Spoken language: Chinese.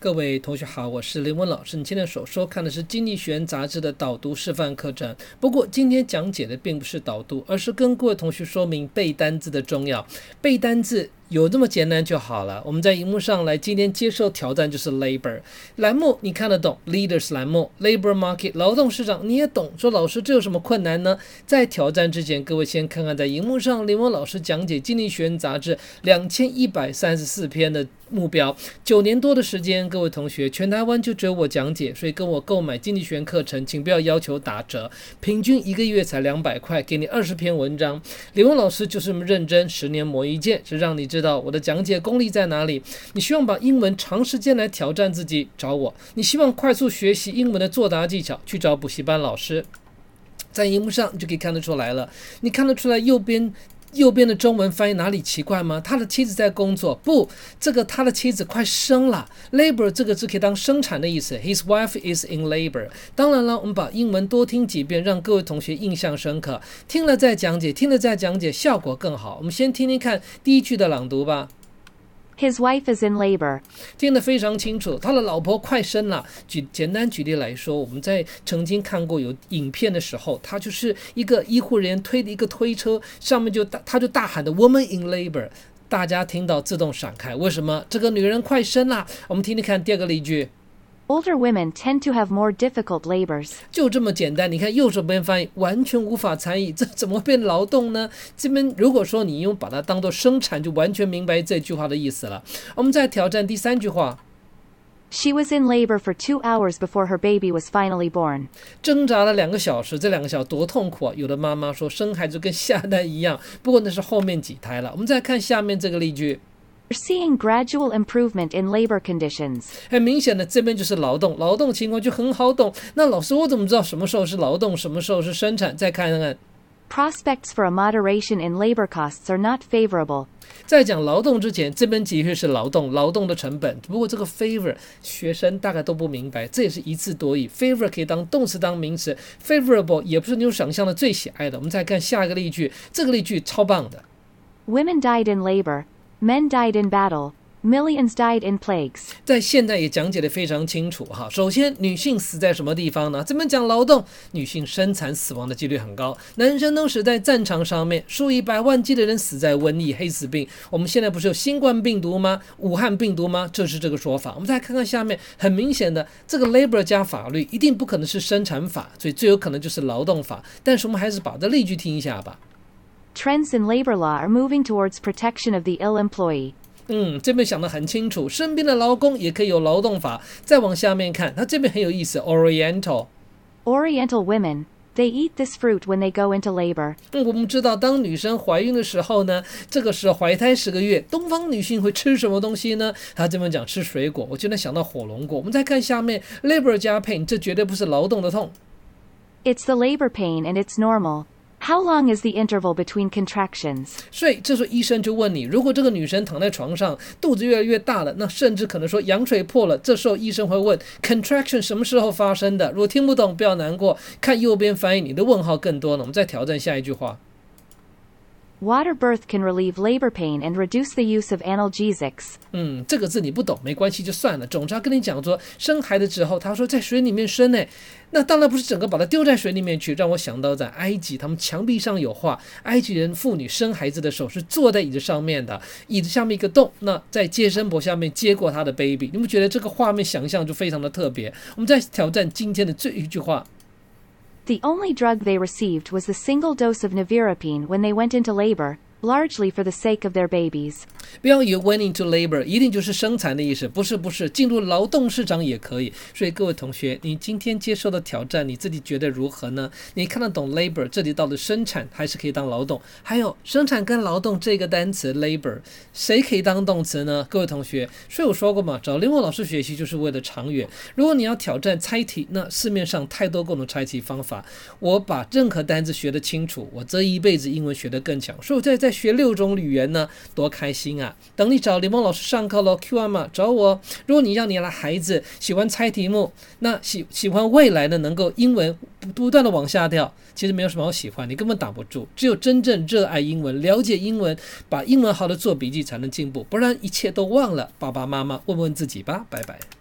各位同学好，我是林文老师。你现在所收看的是《经济学人》杂志的导读示范课程。不过今天讲解的并不是导读，而是跟各位同学说明背单字的重要。背单字。有这么简单就好了。我们在荧幕上来，今天接受挑战就是 labor 栏目，你看得懂？leaders 栏目，labor market 劳动市场你也懂。说老师这有什么困难呢？在挑战之前，各位先看看在荧幕上林文老师讲解《经济学人》杂志两千一百三十四篇的目标。九年多的时间，各位同学，全台湾就只有我讲解，所以跟我购买《经济学人》课程，请不要要求打折，平均一个月才两百块，给你二十篇文章。林文老师就是这么认真，十年磨一剑，是让你知。知道我的讲解功力在哪里？你希望把英文长时间来挑战自己，找我；你希望快速学习英文的作答技巧，去找补习班老师。在荧幕上就可以看得出来了。你看得出来右边右边的中文翻译哪里奇怪吗？他的妻子在工作，不，这个他的妻子快生了。Labor 这个字可以当生产的意思。His wife is in labor。当然了，我们把英文多听几遍，让各位同学印象深刻。听了再讲解，听了再讲解，效果更好。我们先听听看第一句的朗读吧。His wife is in labor，听得非常清楚，他的老婆快生了。举简单举例来说，我们在曾经看过有影片的时候，他就是一个医护人员推的一个推车，上面就大他就大喊的 “woman in labor”，大家听到自动闪开。为什么？这个女人快生了。我们听听看第二个例句。Older women tend to have more difficult labors。就这么简单，你看右手边翻译完全无法参与，这怎么变劳动呢？这边如果说你用把它当做生产，就完全明白这句话的意思了。我们再挑战第三句话。She was in labor for two hours before her baby was finally born。挣扎了两个小时，这两个小时多痛苦啊！有的妈妈说生孩子跟下蛋一样，不过那是后面几胎了。我们再看下面这个例句。We're seeing gradual improvement in labor conditions。很明显的，这边就是劳动，劳动情况就很好懂。那老师，我怎么知道什么时候是劳动，什么时候是生产？再看看。Prospects for a moderation in labor costs are not favorable。在讲劳动之前，这边的确是劳动，劳动的成本。不过这个 favor 学生大概都不明白，这也是一字多义。favor 可以当动词，当名词。favorable 也不是你有想象的最喜爱的。我们再看下一个例句，这个例句超棒的。Women died in labor. Men died in battle. Millions died in plagues. 在现代也讲解的非常清楚哈。首先，女性死在什么地方呢？这边讲劳动，女性生产死亡的几率很高。男生都死在战场上面，数以百万计的人死在瘟疫、黑死病。我们现在不是有新冠病毒吗？武汉病毒吗？这是这个说法。我们再看看下面，很明显的，这个 labor 加法律一定不可能是生产法，所以最有可能就是劳动法。但是我们还是把这例句听一下吧。Trends in labor law are moving towards protection of the ill employee. 嗯，这边想得很清楚，身边的劳工也可以有劳动法。再往下面看，它这边很有意思，Oriental。Oriental women, they eat this fruit when they go into labor. 嗯，我们知道，当女生怀孕的时候呢，这个是怀胎十个月，东方女性会吃什么东西呢？他这边讲吃水果，我就能想到火龙果。我们再看下面，labor 加 pain，这绝对不是劳动的痛。It's the labor pain and it's normal. How long is the interval between contractions？所以这时候医生就问你，如果这个女生躺在床上，肚子越来越大了，那甚至可能说羊水破了。这时候医生会问，contraction 什么时候发生的？如果听不懂，不要难过，看右边翻译，你的问号更多了。我们再挑战下一句话。Water birth can relieve labor pain and reduce the use of analgesics。嗯，这个字你不懂没关系，就算了。总之要跟你讲说，生孩子之后，他说在水里面生呢，那当然不是整个把它丢在水里面去。让我想到在埃及，他们墙壁上有画，埃及人妇女生孩子的时候是坐在椅子上面的，椅子下面一个洞，那在接生婆下面接过她的 baby。你们觉得这个画面想象就非常的特别？我们再挑战今天的这一句话。The only drug they received was the single dose of nevirapine when they went into labor, largely for the sake of their babies. 不要以为 went into labor 一定就是生产的意思，不是不是，进入劳动市场也可以。所以各位同学，你今天接受的挑战，你自己觉得如何呢？你看得懂 labor 这里到底生产还是可以当劳动？还有生产跟劳动这个单词 labor 谁可以当动词呢？各位同学，所以我说过嘛，找林文老师学习就是为了长远。如果你要挑战猜题，那市面上太多各种猜题方法。我把任何单词学得清楚，我这一辈子英文学得更强。所以我在在学六种语言呢，多开心！啊！等你找李梦老师上课喽，Q 二嘛，找我。如果你让你的孩子喜欢猜题目，那喜喜欢未来呢，能够英文不不断的往下掉，其实没有什么好喜欢，你根本挡不住。只有真正热爱英文、了解英文、把英文好的做笔记，才能进步，不然一切都忘了。爸爸妈妈问问自己吧，拜拜。